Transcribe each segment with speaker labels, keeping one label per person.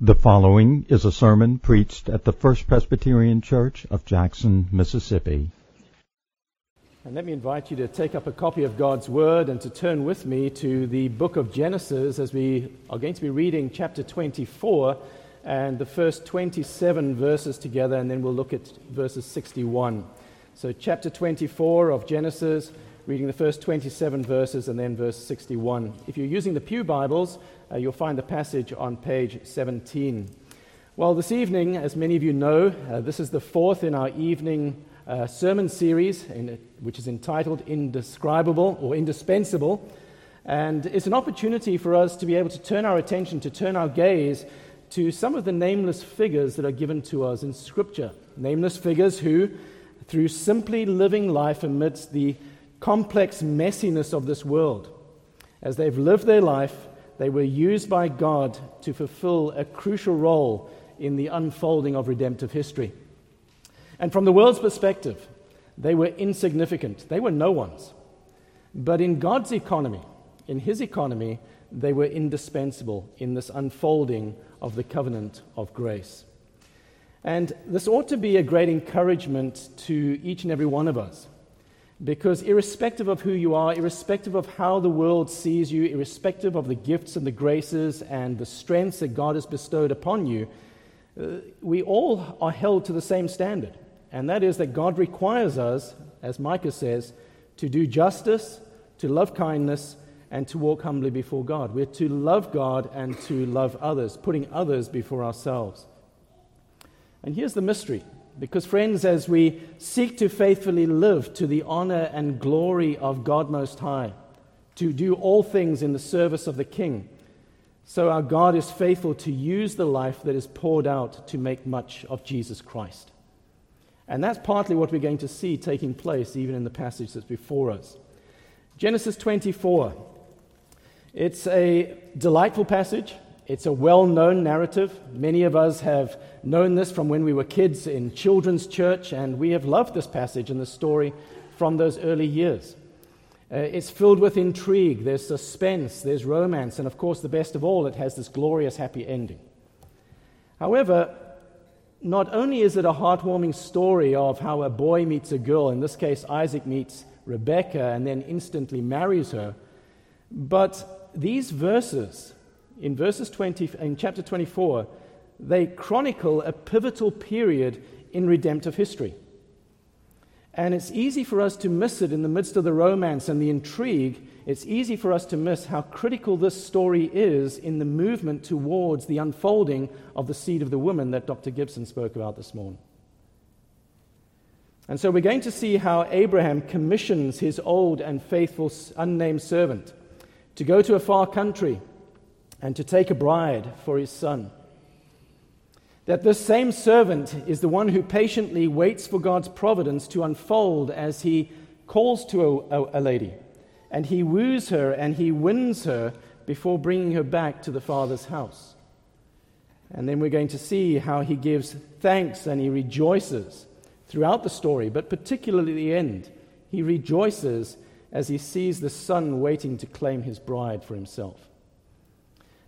Speaker 1: The following is a sermon preached at the First Presbyterian Church of Jackson, Mississippi.
Speaker 2: And let me invite you to take up a copy of God's Word and to turn with me to the book of Genesis as we are going to be reading chapter 24 and the first 27 verses together, and then we'll look at verses 61. So, chapter 24 of Genesis, reading the first 27 verses and then verse 61. If you're using the Pew Bibles, uh, you'll find the passage on page 17. Well, this evening, as many of you know, uh, this is the fourth in our evening uh, sermon series, in, which is entitled Indescribable or Indispensable. And it's an opportunity for us to be able to turn our attention, to turn our gaze to some of the nameless figures that are given to us in Scripture. Nameless figures who, through simply living life amidst the complex messiness of this world. As they've lived their life, they were used by God to fulfill a crucial role in the unfolding of redemptive history. And from the world's perspective, they were insignificant. They were no ones. But in God's economy, in His economy, they were indispensable in this unfolding of the covenant of grace. And this ought to be a great encouragement to each and every one of us because, irrespective of who you are, irrespective of how the world sees you, irrespective of the gifts and the graces and the strengths that God has bestowed upon you, uh, we all are held to the same standard. And that is that God requires us, as Micah says, to do justice, to love kindness, and to walk humbly before God. We're to love God and to love others, putting others before ourselves. And here's the mystery because, friends, as we seek to faithfully live to the honor and glory of God Most High, to do all things in the service of the King, so our God is faithful to use the life that is poured out to make much of Jesus Christ. And that's partly what we're going to see taking place even in the passage that's before us. Genesis 24. It's a delightful passage. It's a well known narrative. Many of us have known this from when we were kids in children's church, and we have loved this passage and the story from those early years. Uh, it's filled with intrigue, there's suspense, there's romance, and of course, the best of all, it has this glorious happy ending. However, not only is it a heartwarming story of how a boy meets a girl, in this case, Isaac meets Rebecca and then instantly marries her, but these verses in verses 20 in chapter 24 they chronicle a pivotal period in redemptive history and it's easy for us to miss it in the midst of the romance and the intrigue it's easy for us to miss how critical this story is in the movement towards the unfolding of the seed of the woman that Dr. Gibson spoke about this morning. And so we're going to see how Abraham commissions his old and faithful unnamed servant to go to a far country and to take a bride for his son. That this same servant is the one who patiently waits for God's providence to unfold as he calls to a, a, lady, and he woos her and he wins her before bringing her back to the Father's house. And then we're going to see how he gives thanks and he rejoices throughout the story, but particularly the end. He rejoices as he sees the son waiting to claim his bride for himself.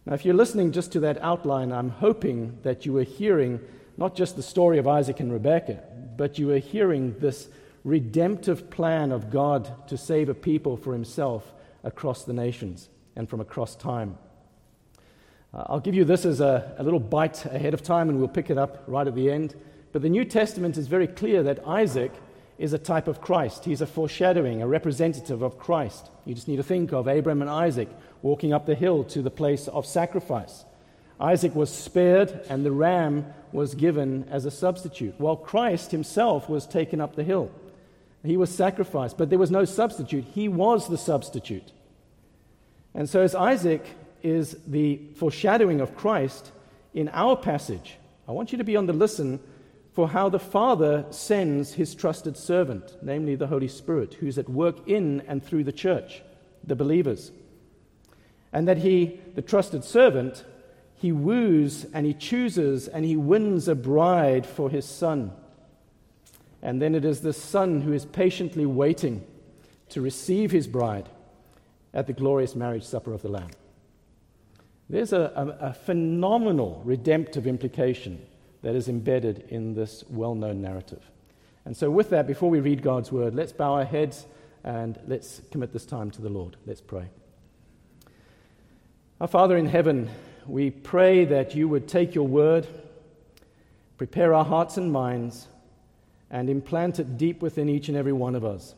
Speaker 2: Now, if you're listening just to that outline, I'm hoping that you were hearing not just the story of Isaac and Rebekah, but you were hearing this redemptive plan of God to save a people for himself across the nations and from across time. Uh, I'll give you this as a, a little bite ahead of time, and we'll pick it up right at the end. But the New Testament is very clear that Isaac is a type of Christ. He's a foreshadowing, a representative of Christ. You just need to think of Abraham and Isaac walking up the hill to the place of sacrifice. Isaac was spared, and the ram was given as a substitute, while Christ himself was taken up the hill. He was sacrificed, but there was no substitute. He was the substitute. And so, as Isaac is the foreshadowing of Christ in our passage, I want you to be on the listen for how the Father sends his trusted servant, namely the Holy Spirit, who's at work in and through the church, the believers. And that he, the trusted servant, he woos and he chooses and he wins a bride for his son. And then it is the son who is patiently waiting to receive his bride at the glorious marriage supper of the Lamb. There's a, a, a phenomenal redemptive implication that is embedded in this well known narrative. And so, with that, before we read God's word, let's bow our heads and let's commit this time to the Lord. Let's pray. Our Father in heaven, we pray that you would take your word, prepare our hearts and minds, and implant it deep within each and every one of us.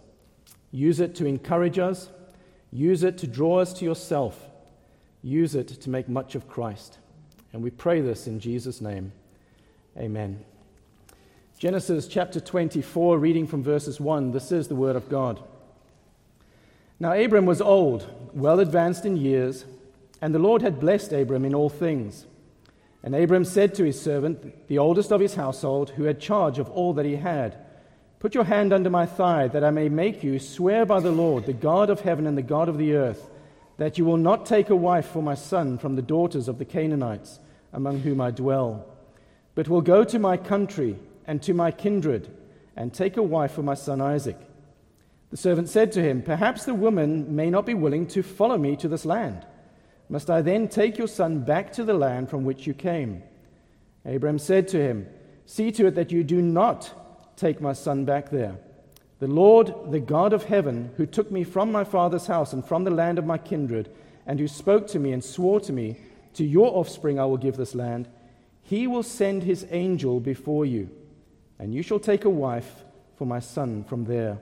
Speaker 2: Use it to encourage us, use it to draw us to yourself, use it to make much of Christ. And we pray this in Jesus' name. Amen. Genesis chapter 24, reading from verses 1. This is the word of God. Now, Abram was old, well advanced in years, and the Lord had blessed Abram in all things. And Abram said to his servant, the oldest of his household, who had charge of all that he had, Put your hand under my thigh, that I may make you swear by the Lord, the God of heaven and the God of the earth, that you will not take a wife for my son from the daughters of the Canaanites, among whom I dwell, but will go to my country and to my kindred, and take a wife for my son Isaac. The servant said to him, Perhaps the woman may not be willing to follow me to this land. Must I then take your son back to the land from which you came? Abram said to him, See to it that you do not take my son back there. The Lord, the God of heaven, who took me from my father's house and from the land of my kindred, and who spoke to me and swore to me, To your offspring I will give this land, he will send his angel before you, and you shall take a wife for my son from there.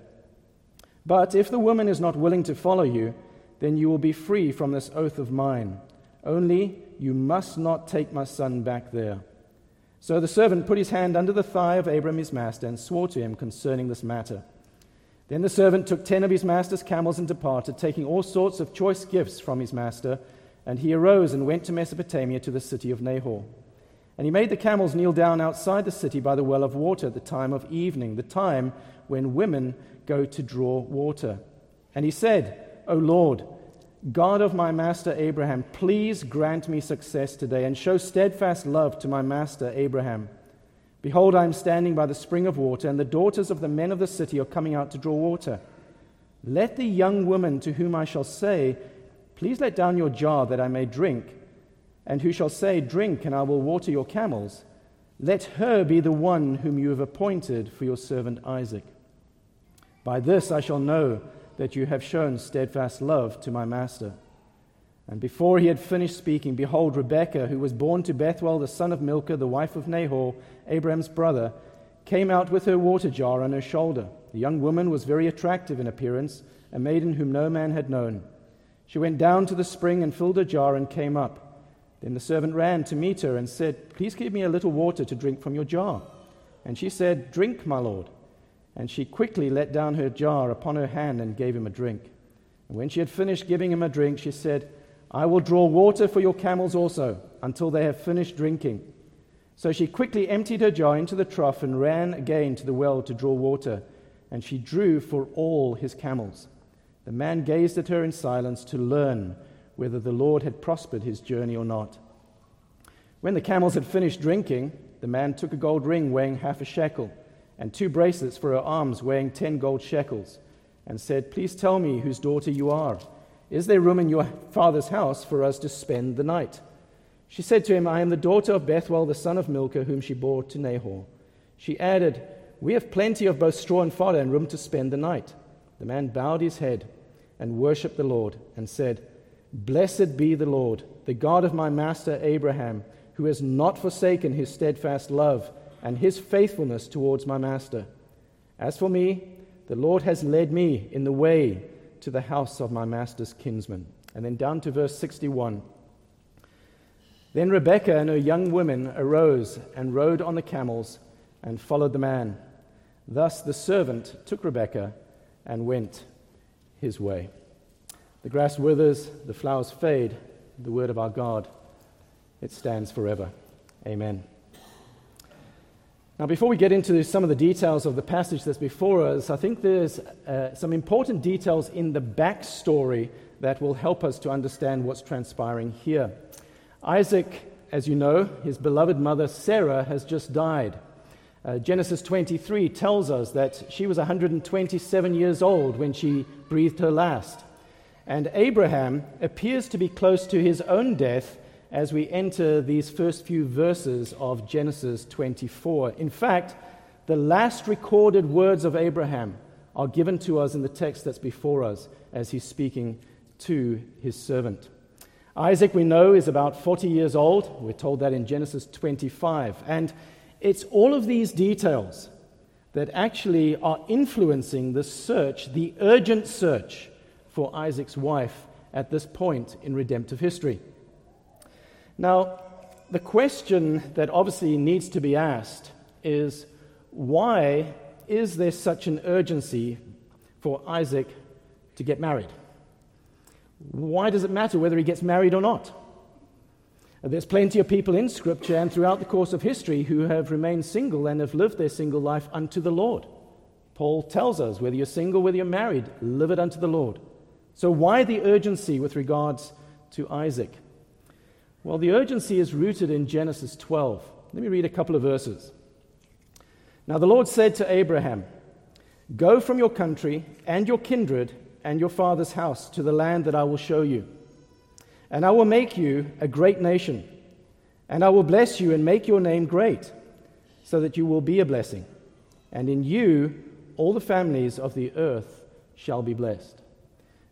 Speaker 2: But if the woman is not willing to follow you, then you will be free from this oath of mine. Only you must not take my son back there. So the servant put his hand under the thigh of Abram his master and swore to him concerning this matter. Then the servant took ten of his master's camels and departed, taking all sorts of choice gifts from his master. And he arose and went to Mesopotamia to the city of Nahor. And he made the camels kneel down outside the city by the well of water at the time of evening, the time when women go to draw water. And he said, O Lord, God of my master Abraham, please grant me success today and show steadfast love to my master Abraham. Behold, I am standing by the spring of water, and the daughters of the men of the city are coming out to draw water. Let the young woman to whom I shall say, Please let down your jar that I may drink, and who shall say, Drink, and I will water your camels, let her be the one whom you have appointed for your servant Isaac. By this I shall know that you have shown steadfast love to my master. And before he had finished speaking, behold, Rebekah, who was born to Bethuel, the son of Milcah, the wife of Nahor, Abraham's brother, came out with her water jar on her shoulder. The young woman was very attractive in appearance, a maiden whom no man had known. She went down to the spring and filled her jar and came up. Then the servant ran to meet her and said, Please give me a little water to drink from your jar. And she said, Drink, my lord. And she quickly let down her jar upon her hand and gave him a drink. And when she had finished giving him a drink, she said, I will draw water for your camels also, until they have finished drinking. So she quickly emptied her jar into the trough and ran again to the well to draw water, and she drew for all his camels. The man gazed at her in silence to learn whether the Lord had prospered his journey or not. When the camels had finished drinking, the man took a gold ring weighing half a shekel and two bracelets for her arms weighing ten gold shekels, and said, Please tell me whose daughter you are. Is there room in your father's house for us to spend the night? She said to him, I am the daughter of Bethuel, the son of Milcah, whom she bore to Nahor. She added, We have plenty of both straw and fodder and room to spend the night. The man bowed his head and worshipped the Lord and said, Blessed be the Lord, the God of my master Abraham, who has not forsaken his steadfast love and his faithfulness towards my master. As for me, the Lord has led me in the way to the house of my master's kinsman. And then down to verse 61. Then Rebekah and her young women arose and rode on the camels and followed the man. Thus the servant took Rebekah and went his way. The grass withers, the flowers fade, the word of our God, it stands forever. Amen. Now, before we get into some of the details of the passage that's before us, I think there's uh, some important details in the backstory that will help us to understand what's transpiring here. Isaac, as you know, his beloved mother Sarah has just died. Uh, Genesis 23 tells us that she was 127 years old when she breathed her last. And Abraham appears to be close to his own death as we enter these first few verses of Genesis 24. In fact, the last recorded words of Abraham are given to us in the text that's before us as he's speaking to his servant. Isaac, we know, is about 40 years old. We're told that in Genesis 25. And it's all of these details that actually are influencing the search, the urgent search for Isaac's wife at this point in redemptive history. Now, the question that obviously needs to be asked is why is there such an urgency for Isaac to get married? Why does it matter whether he gets married or not? There's plenty of people in Scripture and throughout the course of history who have remained single and have lived their single life unto the Lord. Paul tells us whether you're single, whether you're married, live it unto the Lord. So, why the urgency with regards to Isaac? Well, the urgency is rooted in Genesis 12. Let me read a couple of verses. Now, the Lord said to Abraham, Go from your country and your kindred and your father's house to the land that I will show you. And I will make you a great nation, and I will bless you and make your name great, so that you will be a blessing. And in you all the families of the earth shall be blessed.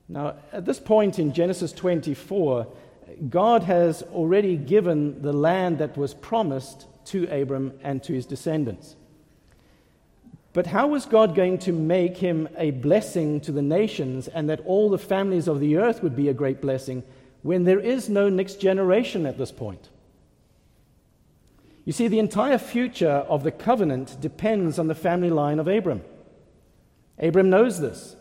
Speaker 2: Now, at this point in Genesis 24, God has already given the land that was promised to Abram and to his descendants. But how was God going to make him a blessing to the nations and that all the families of the earth would be a great blessing when there is no next generation at this point? You see, the entire future of the covenant depends on the family line of Abram. Abram knows this.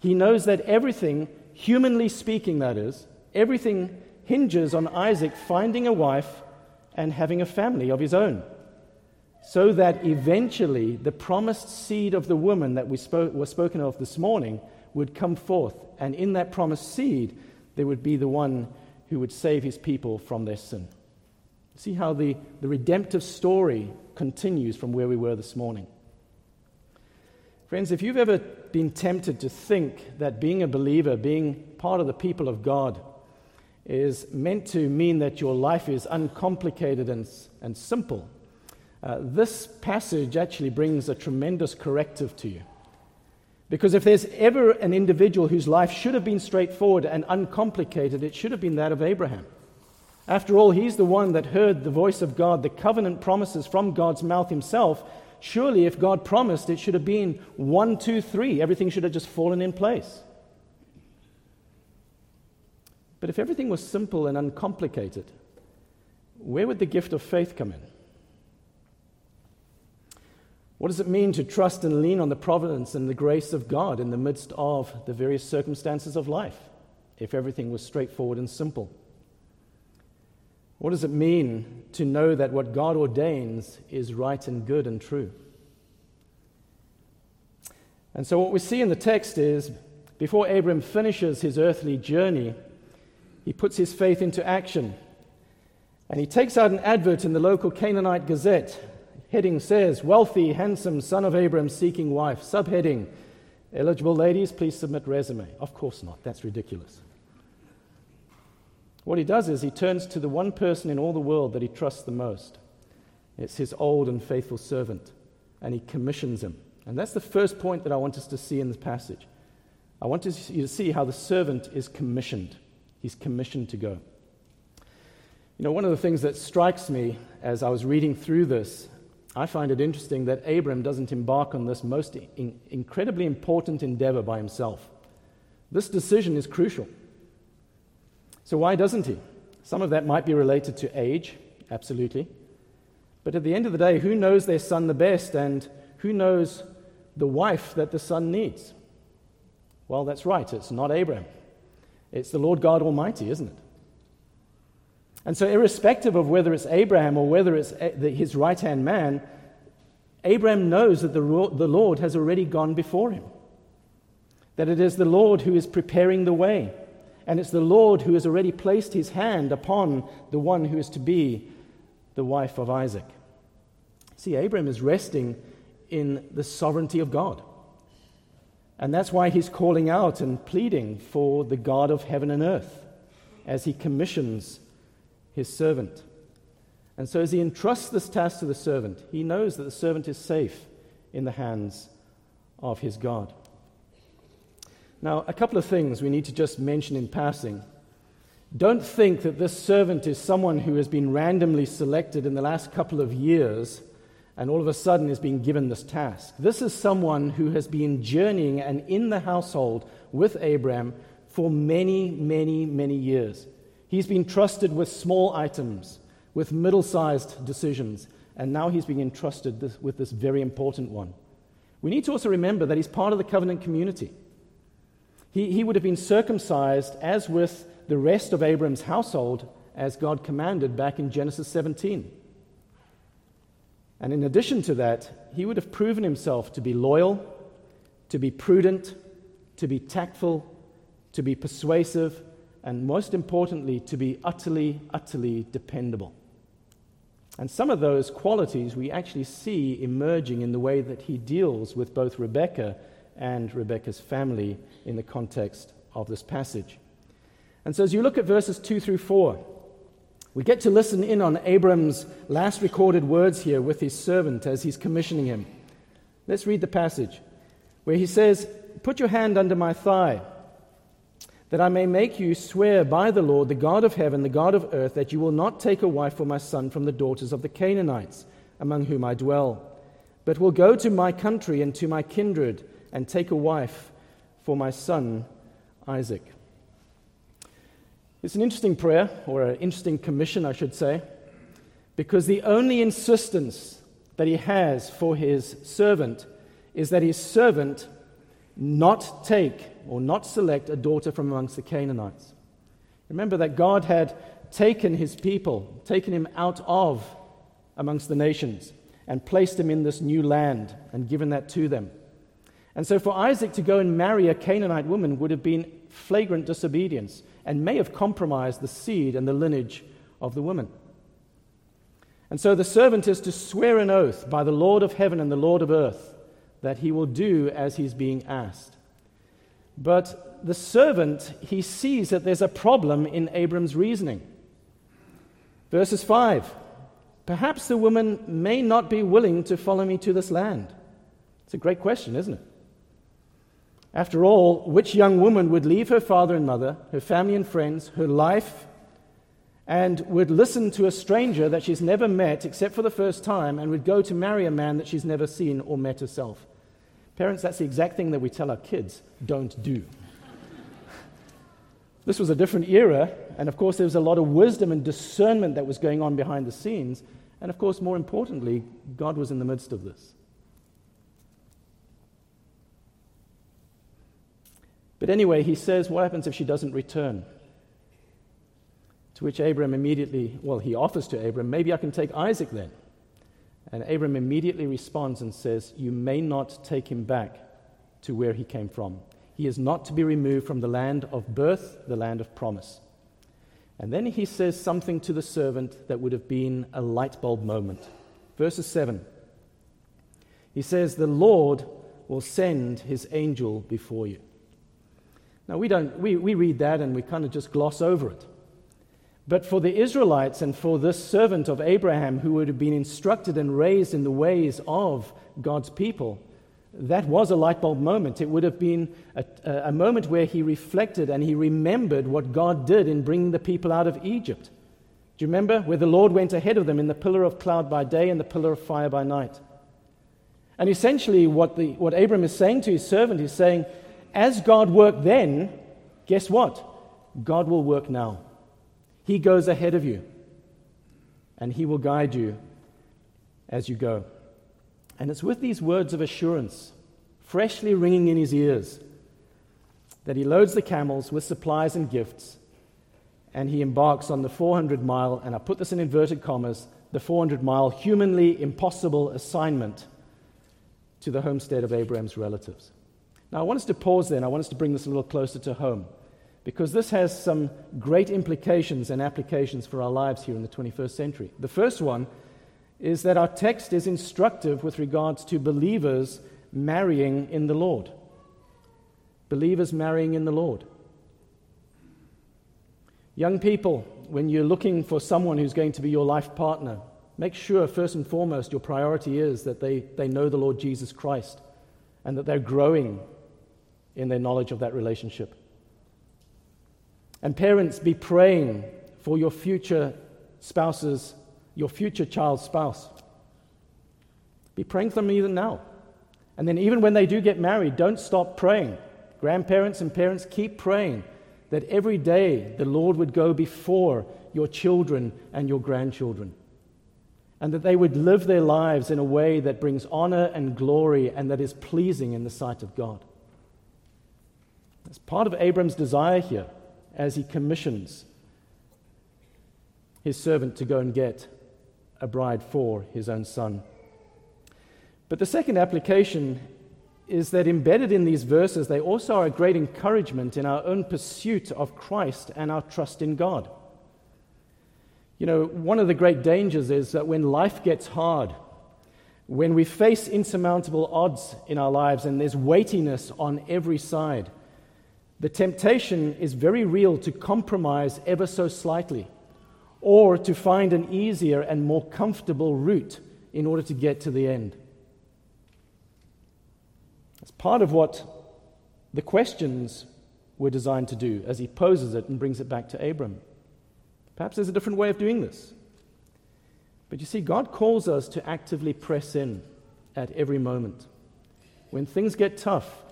Speaker 2: He knows that everything, humanly speaking, that is, everything hinges on Isaac finding a wife and having a family of his own so that eventually the promised seed of the woman that we spoke, were spoken of this morning would come forth. And in that promised seed, there would be the one who would save his people from their sin. See how the, the redemptive story continues from where we were this morning. Friends, if you've ever been tempted to think that being a believer, being part of the people of God, is meant to mean that your life is uncomplicated and, and simple, uh, this passage actually brings a tremendous corrective to you. Because if there's ever an individual whose life should have been straightforward and uncomplicated, it should have been that of Abraham. After all, he's the one that heard the voice of God, the covenant promises from God's mouth himself. Surely, if God promised, it should have been one, two, three. Everything should have just fallen in place. But if everything was simple and uncomplicated, where would the gift of faith come in? What does it mean to trust and lean on the providence and the grace of God in the midst of the various circumstances of life, if everything was straightforward and simple? What does it mean to know that what God ordains is right and good and true? And so, what we see in the text is before Abram finishes his earthly journey, he puts his faith into action. And he takes out an advert in the local Canaanite Gazette Heading says, Wealthy, handsome son of Abram seeking wife. Subheading, Eligible ladies, please submit resume. Of course not. That's ridiculous. What he does is he turns to the one person in all the world that he trusts the most. It's his old and faithful servant, and he commissions him. And that's the first point that I want us to see in this passage. I want you to see how the servant is commissioned. He's commissioned to go. You know, one of the things that strikes me as I was reading through this I find it interesting that Abram doesn't embark on this most in- incredibly important endeavor by himself. This decision is crucial. So, why doesn't he? Some of that might be related to age, absolutely. But at the end of the day, who knows their son the best and who knows the wife that the son needs? Well, that's right, it's not Abraham. It's the Lord God Almighty, isn't it? And so, irrespective of whether it's Abraham or whether it's eh, his right hand man, Abraham knows that the Lord has already gone before him. That it is the Lord who is preparing the way. And it's the Lord who has already placed his hand upon the one who is to be the wife of Isaac. See, Abraham is resting in the sovereignty of God. And that's why he's calling out and pleading for the God of heaven and earth as he commissions his servant. And so, as he entrusts this task to the servant, he knows that the servant is safe in the hands of his God. Now, a couple of things we need to just mention in passing. Don't think that this servant is someone who has been randomly selected in the last couple of years and all of a sudden is being given this task. This is someone who has been journeying and in the household with Abraham for many, many, many years. He's been trusted with small items, with middle sized decisions, and now he's being entrusted this, with this very important one. We need to also remember that he's part of the covenant community. He, he would have been circumcised as with the rest of Abraham's household as God commanded back in Genesis 17. And in addition to that, he would have proven himself to be loyal, to be prudent, to be tactful, to be persuasive, and most importantly, to be utterly, utterly dependable. And some of those qualities we actually see emerging in the way that he deals with both Rebecca and Rebecca's family in the context of this passage. And so as you look at verses 2 through 4, we get to listen in on Abram's last recorded words here with his servant as he's commissioning him. Let's read the passage where he says, Put your hand under my thigh, that I may make you swear by the Lord, the God of heaven, the God of earth, that you will not take a wife for my son from the daughters of the Canaanites, among whom I dwell, but will go to my country and to my kindred and take a wife for my son Isaac. It's an interesting prayer, or an interesting commission, I should say, because the only insistence that he has for his servant is that his servant not take or not select a daughter from amongst the Canaanites. Remember that God had taken his people, taken him out of amongst the nations, and placed him in this new land and given that to them. And so for Isaac to go and marry a Canaanite woman would have been flagrant disobedience and may have compromised the seed and the lineage of the woman. And so the servant is to swear an oath by the Lord of heaven and the Lord of earth that he will do as he's being asked. But the servant, he sees that there's a problem in Abram's reasoning. Verses 5 Perhaps the woman may not be willing to follow me to this land. It's a great question, isn't it? After all, which young woman would leave her father and mother, her family and friends, her life, and would listen to a stranger that she's never met except for the first time and would go to marry a man that she's never seen or met herself? Parents, that's the exact thing that we tell our kids don't do. this was a different era, and of course, there was a lot of wisdom and discernment that was going on behind the scenes. And of course, more importantly, God was in the midst of this. But anyway, he says, What happens if she doesn't return? To which Abram immediately, well, he offers to Abram, Maybe I can take Isaac then. And Abram immediately responds and says, You may not take him back to where he came from. He is not to be removed from the land of birth, the land of promise. And then he says something to the servant that would have been a light bulb moment. Verses 7. He says, The Lord will send his angel before you. Now, we, don't, we, we read that and we kind of just gloss over it. But for the Israelites and for this servant of Abraham who would have been instructed and raised in the ways of God's people, that was a light bulb moment. It would have been a, a, moment where he reflected and he remembered what God did in bringing the people out of Egypt. Do you remember? Where the Lord went ahead of them in the pillar of cloud by day and the pillar of fire by night. And essentially, what, the, what Abram is saying to his servant, he's saying, as God worked then, guess what? God will work now. He goes ahead of you, and He will guide you as you go. And it's with these words of assurance, freshly ringing in his ears, that he loads the camels with supplies and gifts, and he embarks on the 400 mile, and I put this in inverted commas, the 400 mile humanly impossible assignment to the homestead of Abraham's relatives. Now, I want us to pause there and I want us to bring this a little closer to home because this has some great implications and applications for our lives here in the 21st century. The first one is that our text is instructive with regards to believers marrying in the Lord. Believers marrying in the Lord. Young people, when you're looking for someone who's going to be your life partner, make sure first and foremost your priority is that they, they know the Lord Jesus Christ and that they're growing in their knowledge of that relationship. And parents, be praying for your future spouses, your future child's spouse. Be praying for them even now. And then, even when they do get married, don't stop praying. Grandparents and parents, keep praying that every day the Lord would go before your children and your grandchildren. And that they would live their lives in a way that brings honor and glory and that is pleasing in the sight of God. That's part of Abram's desire here as he commissions his servant to go and get a bride for his own son. But the second application is that embedded in these verses, they also are a great encouragement in our own pursuit of Christ and our trust in God. You know, one of the great dangers is that when life gets hard, when we face insurmountable odds in our lives and there's weightiness on every side, the temptation is very real to compromise ever so slightly or to find an easier and more comfortable route in order to get to the end. It's part of what the questions were designed to do as he poses it and brings it back to Abram. Perhaps there's a different way of doing this. But you see, God calls us to actively press in at every moment. When things get tough,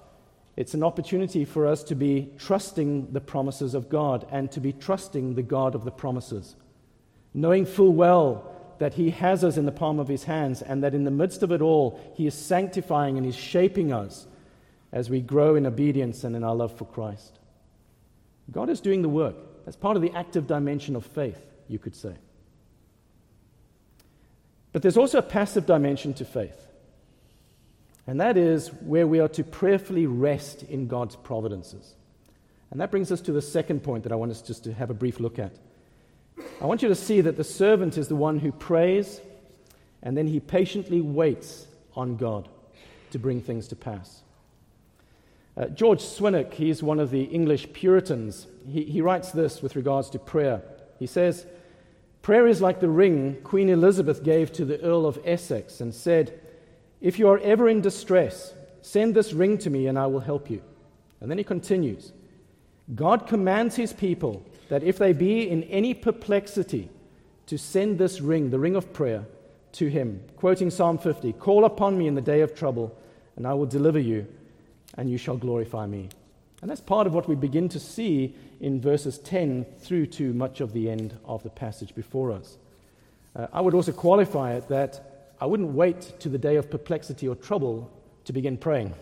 Speaker 2: it's an opportunity for us to be trusting the promises of God and to be trusting the God of the promises, knowing full well that He has us in the palm of His hands and that in the midst of it all, He is sanctifying and He's shaping us as we grow in obedience and in our love for Christ. God is doing the work. That's part of the active dimension of faith, you could say. But there's also a passive dimension to faith. And that is where we are to prayerfully rest in God's providences. And that brings us to the second point that I want us just to have a brief look at. I want you to see that the servant is the one who prays and then he patiently waits on God to bring things to pass. Uh, George Swinnock, he's one of the English Puritans, he, he writes this with regards to prayer. He says, Prayer is like the ring Queen Elizabeth gave to the Earl of Essex and said, if you are ever in distress, send this ring to me and I will help you. And then he continues God commands his people that if they be in any perplexity, to send this ring, the ring of prayer, to him. Quoting Psalm 50 Call upon me in the day of trouble, and I will deliver you, and you shall glorify me. And that's part of what we begin to see in verses 10 through to much of the end of the passage before us. Uh, I would also qualify it that I wouldn't wait to the day of perplexity or trouble to begin praying.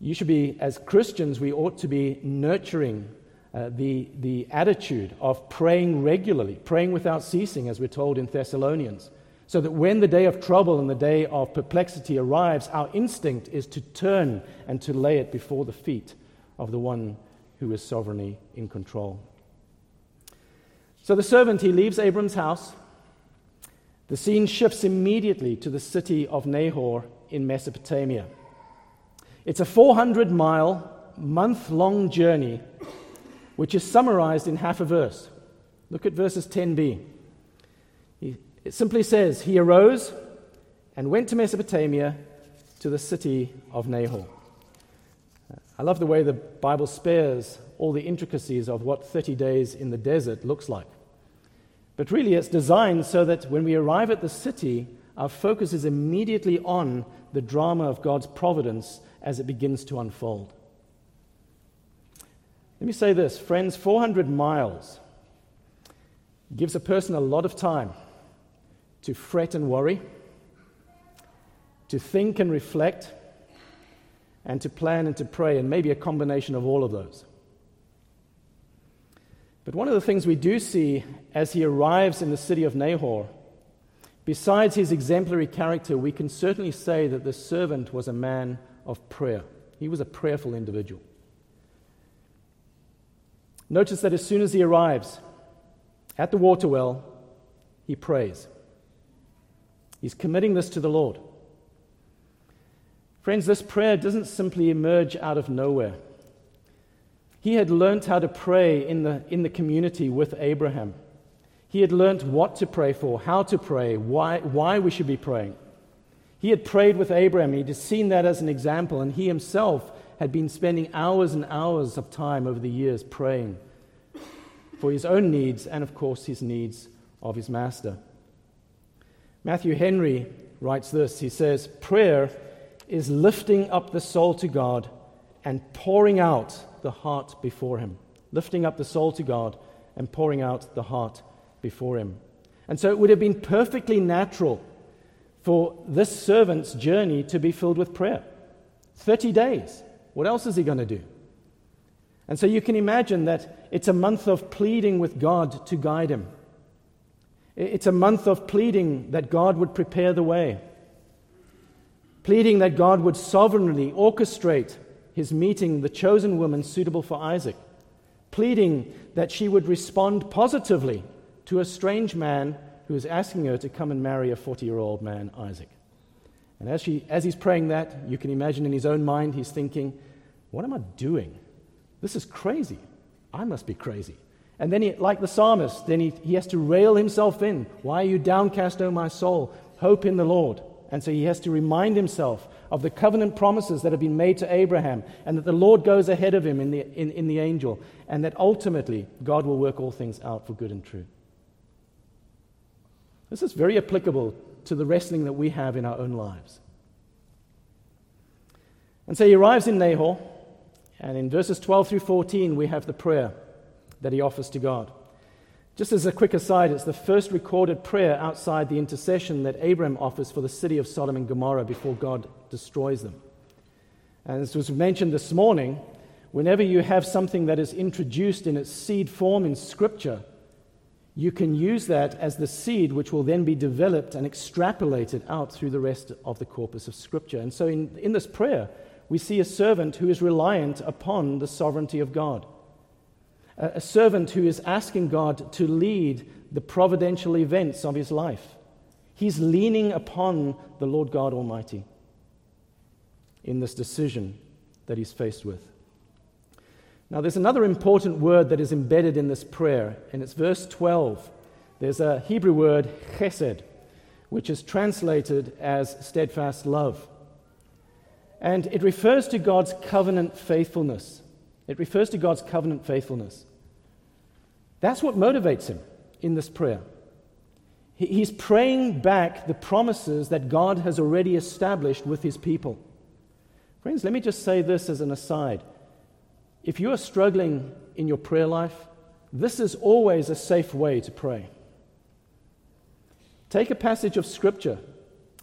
Speaker 2: You should be, as Christians, we ought to be nurturing uh, the, the attitude of praying regularly, praying without ceasing, as we're told in Thessalonians, so that when the day of trouble and the day of perplexity arrives, our instinct is to turn and to lay it before the feet of the one who is sovereignly in control. So the servant, he leaves Abram's house the scene shifts immediately to the city of Nahor in Mesopotamia. It's a 400 mile, month long journey, which is summarized in half a verse. Look at verses 10b. It simply says, He arose and went to Mesopotamia to the city of Nahor. I love the way the Bible spares all the intricacies of what 30 days in the desert looks like. But really, it's designed so that when we arrive at the city, our focus is immediately on the drama of God's providence as it begins to unfold. Let me say this, friends 400 miles gives a person a lot of time to fret and worry, to think and reflect, and to plan and to pray, and maybe a combination of all of those. But one of the things we do see as he arrives in the city of Nahor, besides his exemplary character, we can certainly say that the servant was a man of prayer. He was a prayerful individual. Notice that as soon as he arrives at the water well, he prays. He's committing this to the Lord. Friends, this prayer doesn't simply emerge out of nowhere. He had learned how to pray in the, in the community with Abraham. He had learned what to pray for, how to pray, why, why we should be praying. He had prayed with Abraham. He'd seen that as an example, and he himself had been spending hours and hours of time over the years praying for his own needs and, of course, his needs of his master. Matthew Henry writes this He says, Prayer is lifting up the soul to God and pouring out the heart before Him. Lifting up the soul to God and pouring out the heart before Him. And so it would have been perfectly natural for this servant's journey to be filled with prayer. 30 days. What else is he going to do? And so you can imagine that it's a month of pleading with God to guide him. It's a month of pleading that God would prepare the way, pleading that God would sovereignly orchestrate his meeting the chosen woman suitable for Isaac, pleading that she would respond positively to a strange man who is asking her to come and marry a 40 year old man, Isaac. And as, she, as he's praying that, you can imagine in his own mind, he's thinking, What am I doing? This is crazy. I must be crazy. And then, he, like the psalmist, then he, he has to rail himself in. Why are you downcast, O my soul? Hope in the Lord. And so he has to remind himself of the covenant promises that have been made to Abraham, and that the Lord goes ahead of him in the, in, in the angel, and that ultimately God will work all things out for good and true. This is very applicable to the wrestling that we have in our own lives. And so he arrives in Nahor, and in verses 12 through 14, we have the prayer that he offers to God. Just as a quick aside, it's the first recorded prayer outside the intercession that Abraham offers for the city of Sodom and Gomorrah before God destroys them. And as was mentioned this morning, whenever you have something that is introduced in its seed form in Scripture, you can use that as the seed which will then be developed and extrapolated out through the rest of the corpus of Scripture. And so in, in this prayer, we see a servant who is reliant upon the sovereignty of God a servant who is asking God to lead the providential events of his life. He's leaning upon the Lord God Almighty in this decision that he's faced with. Now, there's another important word that is embedded in this prayer, and it's verse 12. There's a Hebrew word, chesed, which is translated as steadfast love. And it refers to God's covenant faithfulness. It refers to God's covenant faithfulness. That's what motivates him in this prayer. He's praying back the promises that God has already established with his people. Friends, let me just say this as an aside. If you are struggling in your prayer life, this is always a safe way to pray. Take a passage of Scripture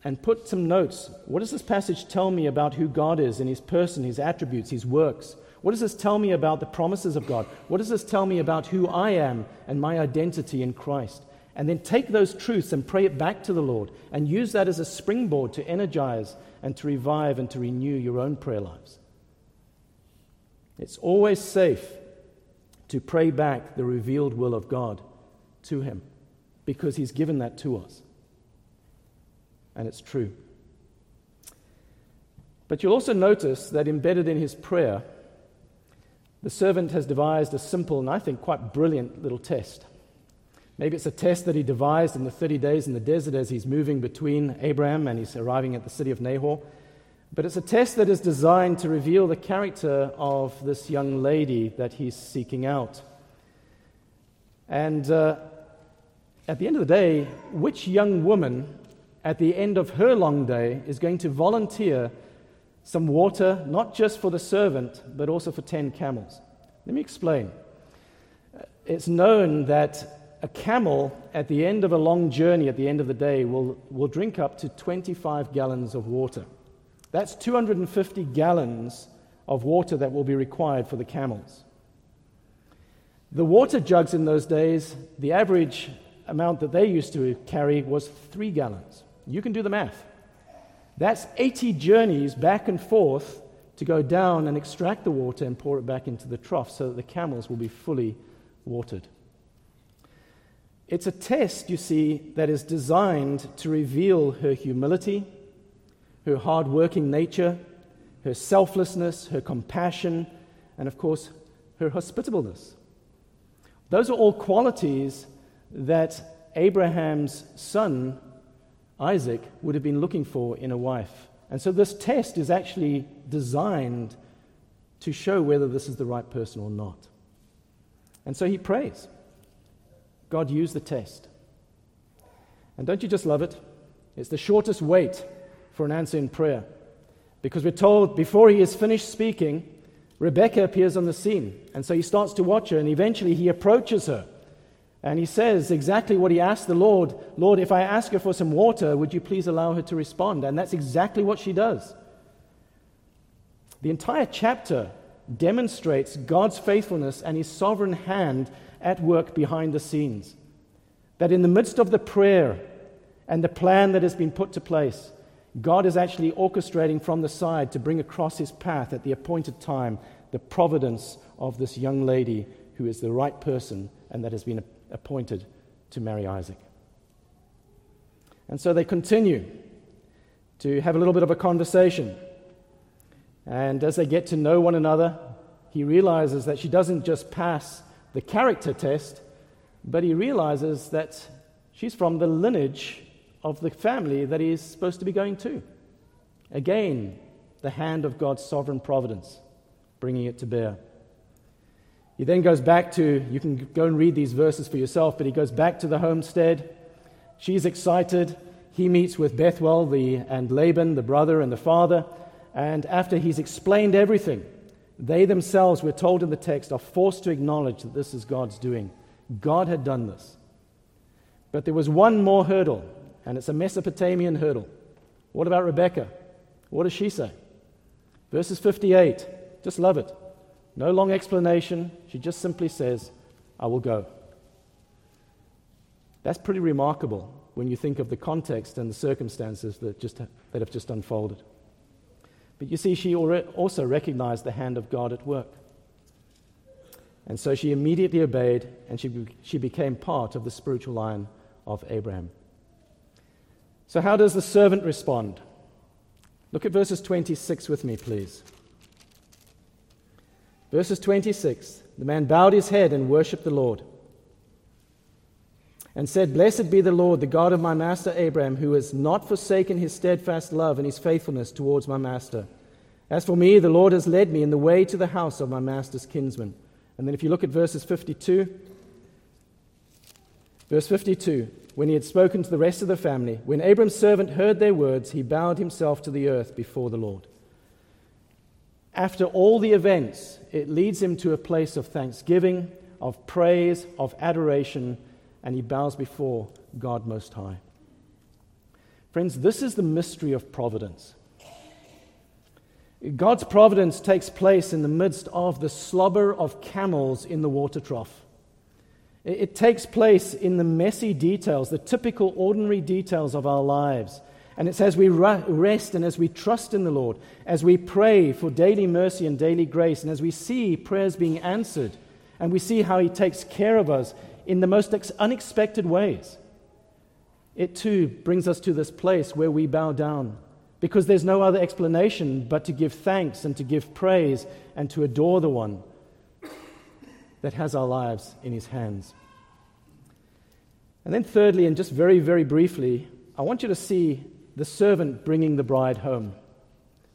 Speaker 2: and put some notes. What does this passage tell me about who God is and his person, his attributes, his works? What does this tell me about the promises of God? What does this tell me about who I am and my identity in Christ? And then take those truths and pray it back to the Lord and use that as a springboard to energize and to revive and to renew your own prayer lives. It's always safe to pray back the revealed will of God to Him because He's given that to us. And it's true. But you'll also notice that embedded in his prayer the servant has devised a simple and I think quite brilliant little test. Maybe it's a test that he devised in the 30 days in the desert as he's moving between Abraham and he's arriving at the city of Nahor. But it's a test that is designed to reveal the character of this young lady that he's seeking out. And uh, at the end of the day, which young woman at the end of her long day is going to volunteer some water, not just for the servant, but also for 10 camels. Let me explain. Uh, it's known that a camel, at the end of a long journey, at the end of the day, will, will drink up to 25 gallons of water. That's 250 gallons of water that will be required for the camels. The water jugs in those days, the average amount that they used to carry was three gallons. You can do the math. That's 80 journeys back and forth to go down and extract the water and pour it back into the trough so that the camels will be fully watered. It's a test, you see, that is designed to reveal her humility, her hard-working nature, her selflessness, her compassion, and of course, her hospitableness. Those are all qualities that Abraham's son, Isaac, would have been looking for in a wife. And so this test is actually designed to show whether this is the right person or not. And so he prays. God used the test. And don't you just love it? It's the shortest wait for an answer in prayer. Because we're told before he is finished speaking, Rebecca appears on the scene. And so he starts to watch her, and eventually he approaches her. And he says exactly what he asked the Lord Lord, if I ask her for some water, would you please allow her to respond? And that's exactly what she does. The entire chapter demonstrates God's faithfulness and his sovereign hand at work behind the scenes. That in the midst of the prayer and the plan that has been put to place, God is actually orchestrating from the side to bring across his path at the appointed time the providence of this young lady who is the right person and that has been appointed to marry Isaac. And so they continue to have a little bit of a conversation. And as they get to know one another, he realizes that she doesn't just pass the character test, but he realizes that she's from the lineage of the family that he's supposed to be going to. Again, the hand of God's sovereign providence bringing it to bear. He then goes back to, you can go and read these verses for yourself, but he goes back to the homestead. She's excited. He meets with Bethuel the, and Laban, the brother and the father. And after he's explained everything, they themselves, we're told in the text, are forced to acknowledge that this is God's doing. God had done this. But there was one more hurdle, and it's a Mesopotamian hurdle. What about Rebecca? What does she say? Verses 58. Just love it. No long explanation. She just simply says, I will go. That's pretty remarkable when you think of the context and the circumstances that, just, that have just unfolded. But you see, she also recognized the hand of God at work. And so she immediately obeyed and she, she became part of the spiritual line of Abraham. So, how does the servant respond? Look at verses 26 with me, please. Verses 26 The man bowed his head and worshipped the Lord and said, Blessed be the Lord, the God of my master Abraham, who has not forsaken his steadfast love and his faithfulness towards my master. As for me, the Lord has led me in the way to the house of my master's kinsman. And then if you look at verses 52, verse 52, when he had spoken to the rest of the family, when Abram's servant heard their words, he bowed himself to the earth before the Lord. After all the events, it leads him to a place of thanksgiving, of praise, of adoration, and he bows before God Most High. Friends, this is the mystery of providence. God's providence takes place in the midst of the slobber of camels in the water trough. It takes place in the messy details, the typical ordinary details of our lives. And it's as we rest and as we trust in the Lord, as we pray for daily mercy and daily grace, and as we see prayers being answered, and we see how He takes care of us in the most unexpected ways, it too brings us to this place where we bow down because there's no other explanation but to give thanks and to give praise and to adore the one that has our lives in his hands. And then, thirdly, and just very, very briefly, I want you to see the servant bringing the bride home.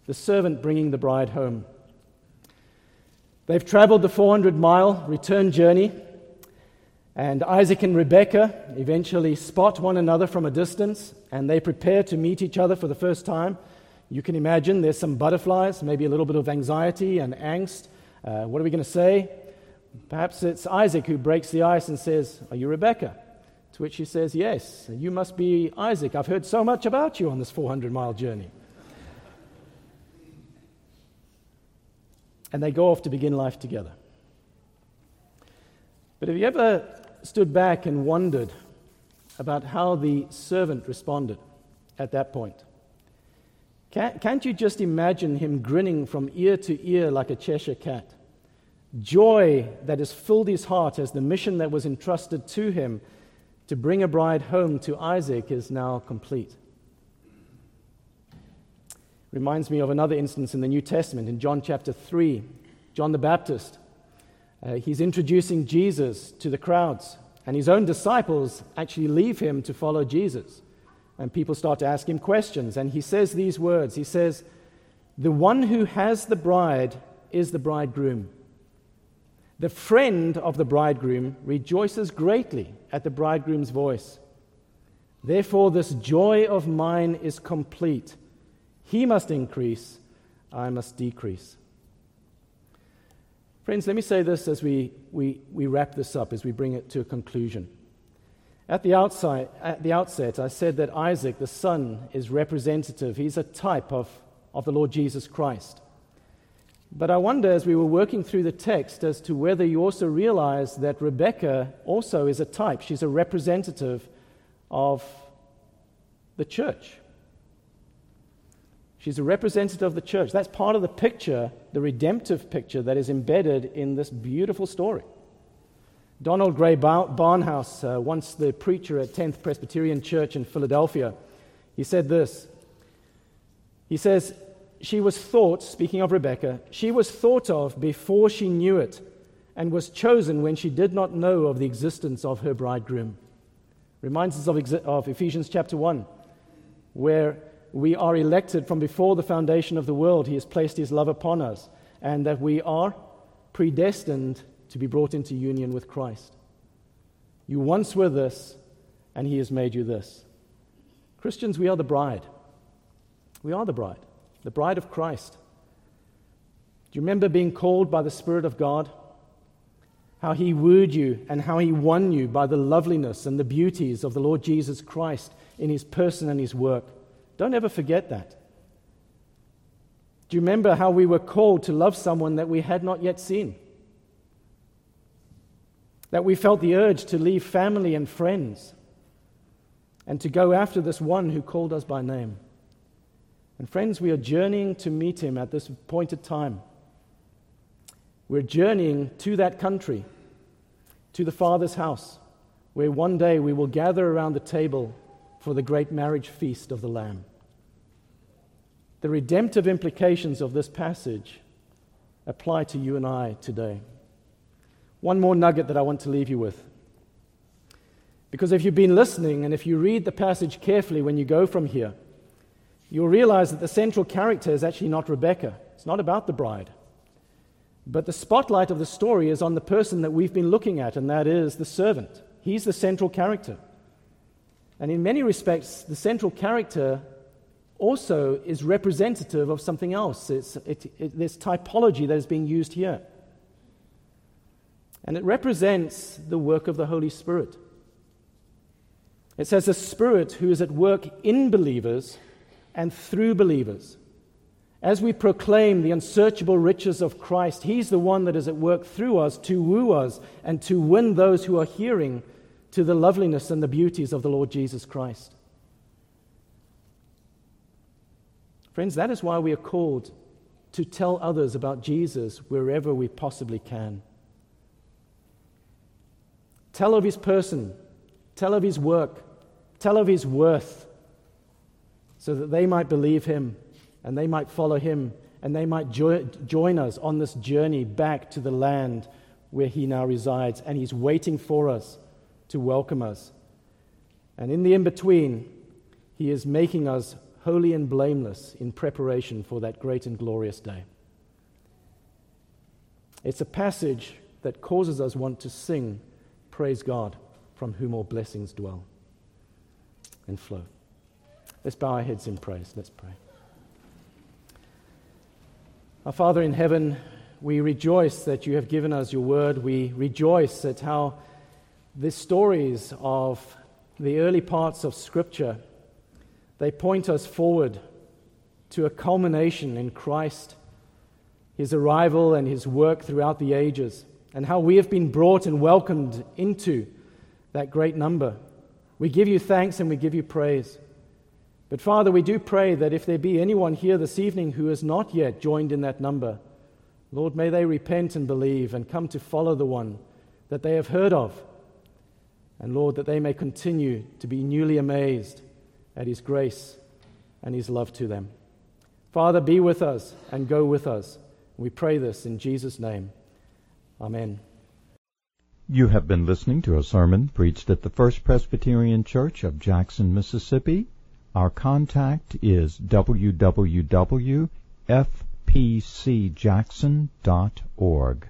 Speaker 2: The servant bringing the bride home. They've traveled the 400 mile return journey, and Isaac and Rebekah eventually spot one another from a distance and they prepare to meet each other for the first time. You can imagine there's some butterflies, maybe a little bit of anxiety and angst. Uh, what are we going to say? Perhaps it's Isaac who breaks the ice and says, Are you Rebekah? To which he says, Yes, you must be Isaac. I've heard so much about you on this 400 mile journey. And they go off to begin life together. But have you ever stood back and wondered about how the servant responded at that point. Can't you just imagine him grinning from ear to ear like a Cheshire cat? Joy that has filled his heart as the mission that was entrusted to him to bring a bride home to Isaac is now complete. Reminds me of another instance in the New Testament in John chapter 3. John the Baptist Uh, he's introducing Jesus to the crowds, and his own disciples actually leave him to follow Jesus. And people start to ask him questions, and he says these words He says, The one who has the bride is the bridegroom. The friend of the bridegroom rejoices greatly at the bridegroom's voice. Therefore, this joy of mine is complete. He must increase, I must decrease. Friends, let me say this as we, we, we wrap this up, as we bring it to a conclusion. At the, outside, at the outset, I said that Isaac, the son, is representative. He's a type of, of the Lord Jesus Christ. But I wonder, as we were working through the text, as to whether you also realize that Rebecca also is a type. She's a representative of the church. She's a representative of the church. That's part of the picture, the redemptive picture that is embedded in this beautiful story. Donald Grey Barnhouse, uh, once the preacher at 10th Presbyterian Church in Philadelphia, he said this. He says, She was thought, speaking of Rebecca, she was thought of before she knew it and was chosen when she did not know of the existence of her bridegroom. Reminds us of, of Ephesians chapter 1, where we are elected from before the foundation of the world. He has placed his love upon us, and that we are predestined to be brought into union with Christ. You once were this, and He has made you this. Christians, we are the bride. We are the bride, the bride of Christ. Do you remember being called by the Spirit of God? How He wooed you and how He won you by the loveliness and the beauties of the Lord Jesus Christ in His person and His work. Don't ever forget that. Do you remember how we were called to love someone that we had not yet seen? that we felt the urge to leave family and friends and to go after this one who called us by name. And friends, we are journeying to meet him at this appointed time. We're journeying to that country, to the Father's house, where one day we will gather around the table for the great marriage feast of the Lamb. The redemptive implications of this passage apply to you and I today. One more nugget that I want to leave you with. Because if you've been listening and if you read the passage carefully when you go from here, you'll realize that the central character is actually not Rebecca. It's not about the bride. But the spotlight of the story is on the person that we've been looking at, and that is the servant. He's the central character. And in many respects, the central character also is representative of something else. It's, it, it, this typology that is being used here. And it represents the work of the Holy Spirit. It says, the Spirit who is at work in believers and through believers. As we proclaim the unsearchable riches of Christ, He's the one that is at work through us to woo us and to win those who are hearing to the loveliness and the beauties of the Lord Jesus Christ. Friends, that is why we are called to tell others about Jesus wherever we possibly can. Tell of his person, tell of his work, tell of his worth, so that they might believe him and they might follow him and they might jo- join us on this journey back to the land where he now resides. And he's waiting for us to welcome us. And in the in between, he is making us holy and blameless in preparation for that great and glorious day. It's a passage that causes us want to sing Praise God, from whom all blessings dwell and flow. Let's bow our heads in praise. Let's pray. Our Father in heaven, we rejoice that you have given us your word. We rejoice at how the stories of the early parts of Scripture they point us forward to a culmination in Christ, his arrival and his work throughout the ages and how we have been brought and welcomed into that great number. We give you thanks and we give you praise. But Father, we do pray that if there be anyone here this evening who has not yet joined in that number, Lord, may they repent and believe and come to follow the one that they have heard of. And Lord, that they may continue to be newly amazed at his grace and his love to them. Father, be with us and go with us. We pray this in Jesus' name. Amen.
Speaker 1: You have been listening to a sermon preached at the First Presbyterian Church of Jackson, Mississippi. Our contact is www.fpcjackson.org.